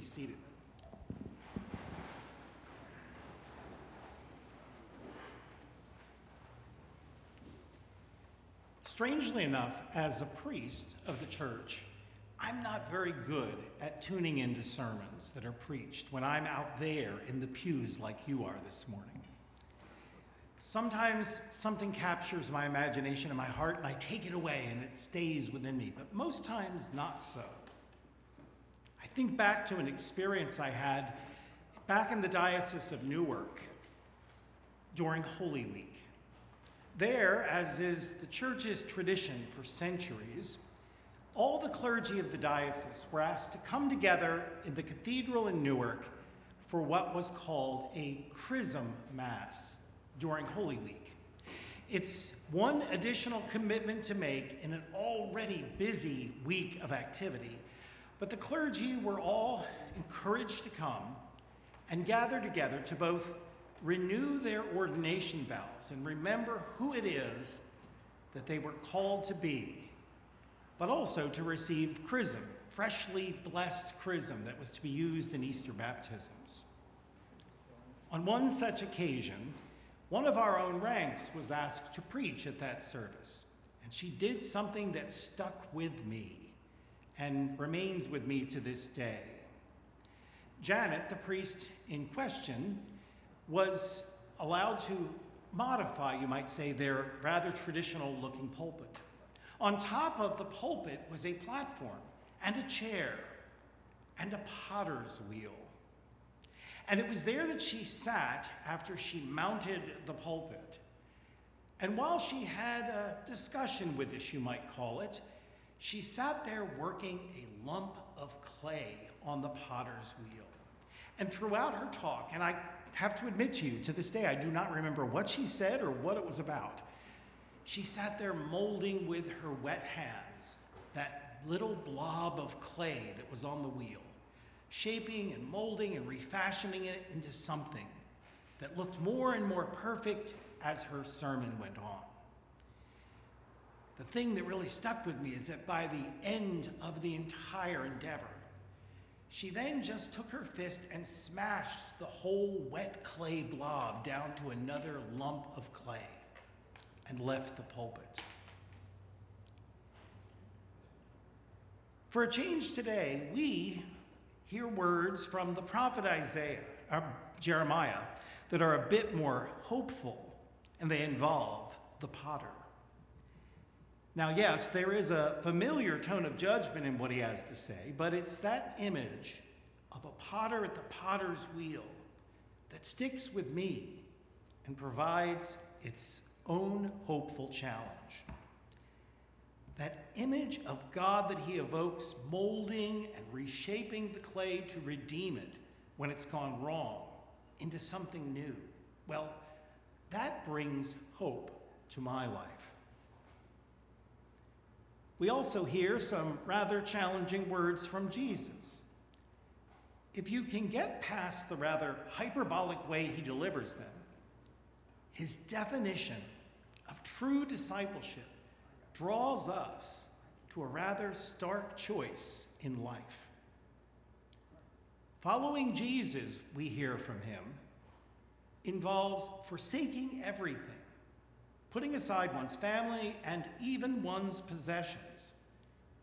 be seated. Strangely enough, as a priest of the church, I'm not very good at tuning into sermons that are preached when I'm out there in the pews like you are this morning. Sometimes something captures my imagination and my heart, and I take it away and it stays within me, but most times not so. I think back to an experience I had back in the Diocese of Newark during Holy Week. There, as is the church's tradition for centuries, all the clergy of the diocese were asked to come together in the cathedral in Newark for what was called a chrism mass during Holy Week. It's one additional commitment to make in an already busy week of activity, but the clergy were all encouraged to come and gather together to both renew their ordination vows and remember who it is that they were called to be, but also to receive chrism, freshly blessed chrism that was to be used in Easter baptisms. On one such occasion, one of our own ranks was asked to preach at that service, and she did something that stuck with me and remains with me to this day. Janet, the priest in question, was allowed to modify, you might say, their rather traditional looking pulpit. On top of the pulpit was a platform and a chair and a potter's wheel. And it was there that she sat after she mounted the pulpit. And while she had a discussion with us, you might call it, she sat there working a lump of clay on the potter's wheel. And throughout her talk, and I have to admit to you, to this day, I do not remember what she said or what it was about. She sat there molding with her wet hands that little blob of clay that was on the wheel, shaping and molding and refashioning it into something that looked more and more perfect as her sermon went on. The thing that really stuck with me is that by the end of the entire endeavor, she then just took her fist and smashed the whole wet clay blob down to another lump of clay and left the pulpit. For a change today, we hear words from the prophet Isaiah, or Jeremiah, that are a bit more hopeful, and they involve the potter. Now, yes, there is a familiar tone of judgment in what he has to say, but it's that image of a potter at the potter's wheel that sticks with me and provides its own hopeful challenge. That image of God that he evokes, molding and reshaping the clay to redeem it when it's gone wrong into something new. Well, that brings hope to my life. We also hear some rather challenging words from Jesus. If you can get past the rather hyperbolic way he delivers them, his definition of true discipleship draws us to a rather stark choice in life. Following Jesus, we hear from him, involves forsaking everything putting aside one's family and even one's possessions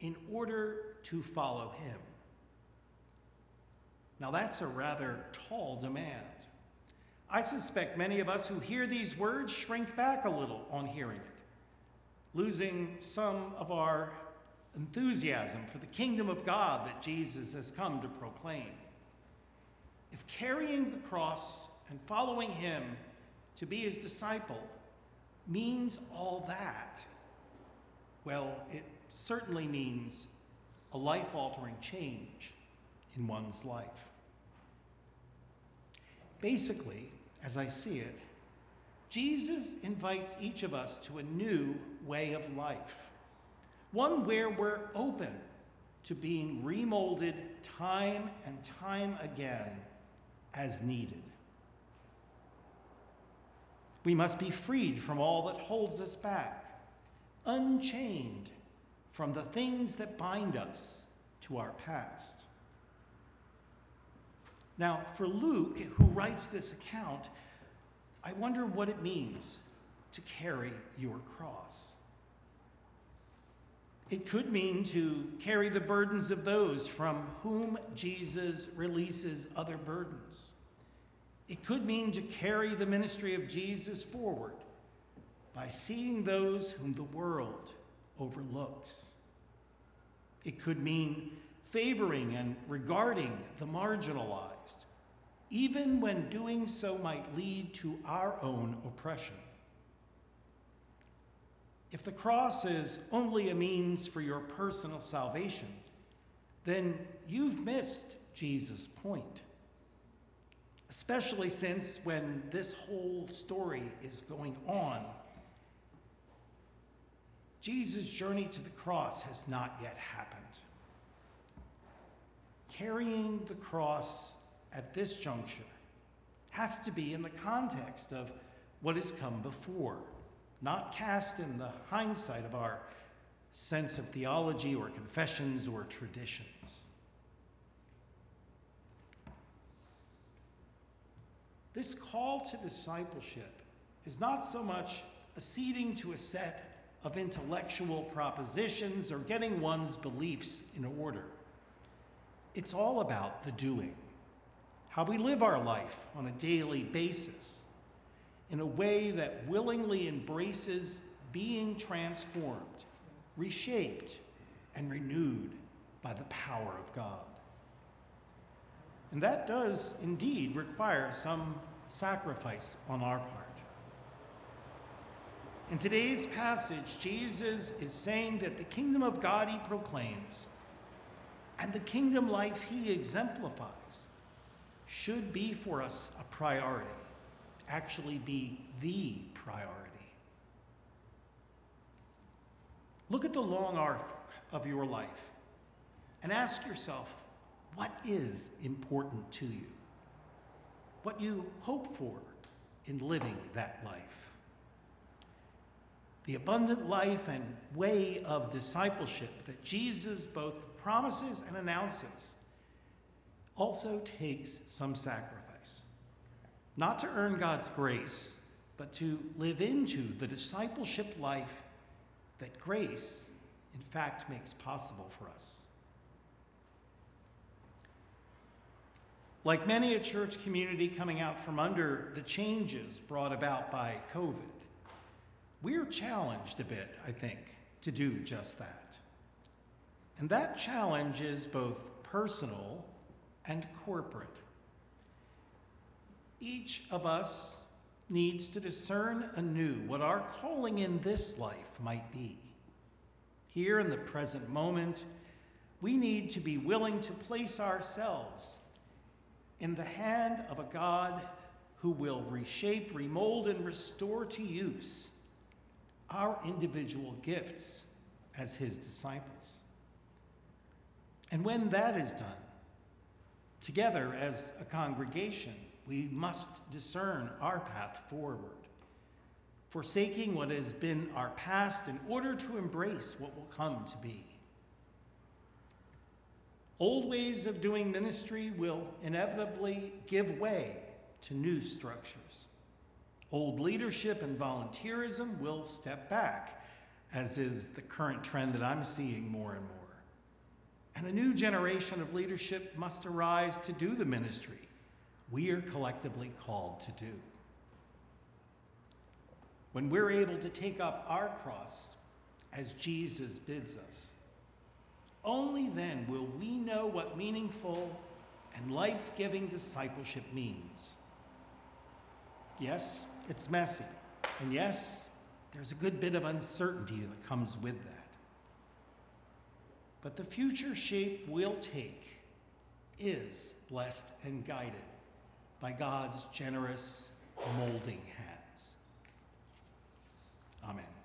in order to follow him. Now, that's a rather tall demand. I suspect many of us who hear these words shrink back a little on hearing it, losing some of our enthusiasm for the kingdom of God that Jesus has come to proclaim. If carrying the cross and following him to be his disciple means all that? Well, it certainly means a life altering change in one's life. Basically, as I see it, Jesus invites each of us to a new way of life, one where we're open to being remolded time and time again as needed. We must be freed from all that holds us back, unchained from the things that bind us to our past. Now, for Luke, who writes this account, I wonder what it means to carry your cross. It could mean to carry the burdens of those from whom Jesus releases other burdens. It could mean to carry the ministry of Jesus forward by seeing those whom the world overlooks. It could mean favoring and regarding the marginalized, even when doing so might lead to our own oppression. If the cross is only a means for your personal salvation, then you've missed Jesus' point. Especially since when this whole story is going on, Jesus' journey to the cross has not yet happened. Carrying the cross at this juncture has to be in the context of what has come before not cast in the hindsight of our sense of theology or confessions or traditions. This call to discipleship is not so much acceding to a set of intellectual propositions or getting one's beliefs in order. It's all about the doing, how we live our life on a daily basis in a way that willingly embraces being transformed, reshaped, and renewed by the power of God. And that does indeed require some sacrifice on our part. In today's passage, Jesus is saying that the kingdom of God he proclaims and the kingdom life he exemplifies should be for us a priority actually be the priority. Look at the long arc of your life and ask yourself what is important to you? What you hope for in living that life? The abundant life and way of discipleship that Jesus both promises and announces also takes some sacrifice not to earn God's grace, but to live into the discipleship life that grace, in fact, makes possible for us. Like many a church community coming out from under the changes brought about by COVID, we're challenged a bit, I think, to do just that. And that challenge is both personal and corporate. Each of us needs to discern anew what our calling in this life might be. Here in the present moment, we need to be willing to place ourselves in the hand of a God who will reshape, remold, and restore to use our individual gifts as his disciples. And when that is done, together as a congregation, we must discern our path forward, forsaking what has been our past in order to embrace what will come to be. Old ways of doing ministry will inevitably give way to new structures. Old leadership and volunteerism will step back, as is the current trend that I'm seeing more and more. And a new generation of leadership must arise to do the ministry we are collectively called to do. When we're able to take up our cross as Jesus bids us, only then will we know what meaningful and life giving discipleship means. Yes, it's messy. And yes, there's a good bit of uncertainty that comes with that. But the future shape we'll take is blessed and guided by God's generous molding hands. Amen.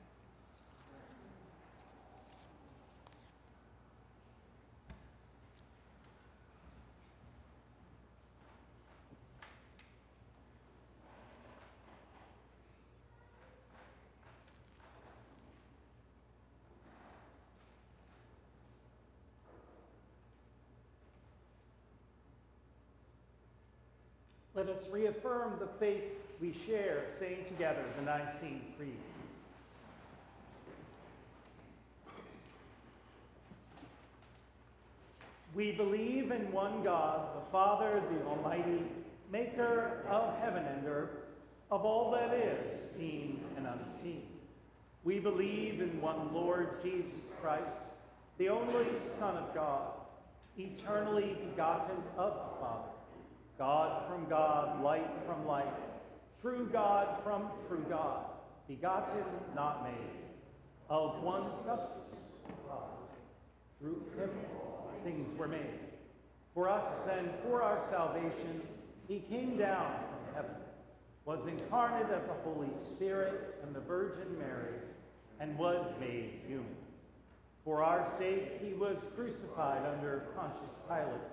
Let us reaffirm the faith we share, saying together the Nicene Creed. We believe in one God, the Father, the Almighty, maker of heaven and earth, of all that is, seen and unseen. We believe in one Lord Jesus Christ, the only Son of God, eternally begotten of the Father, God from God, light from light, true God from true God, begotten, not made, of one substance, God. Through him things were made. For us and for our salvation, he came down from heaven, was incarnate of the Holy Spirit and the Virgin Mary, and was made human. For our sake, he was crucified under Pontius Pilate.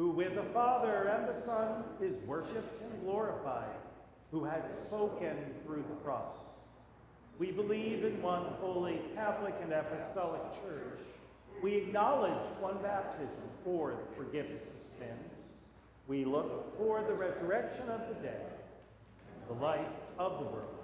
who with the Father and the Son is worshiped and glorified, who has spoken through the cross. We believe in one holy Catholic and Apostolic Church. We acknowledge one baptism for the forgiveness of sins. We look for the resurrection of the dead, the life of the world.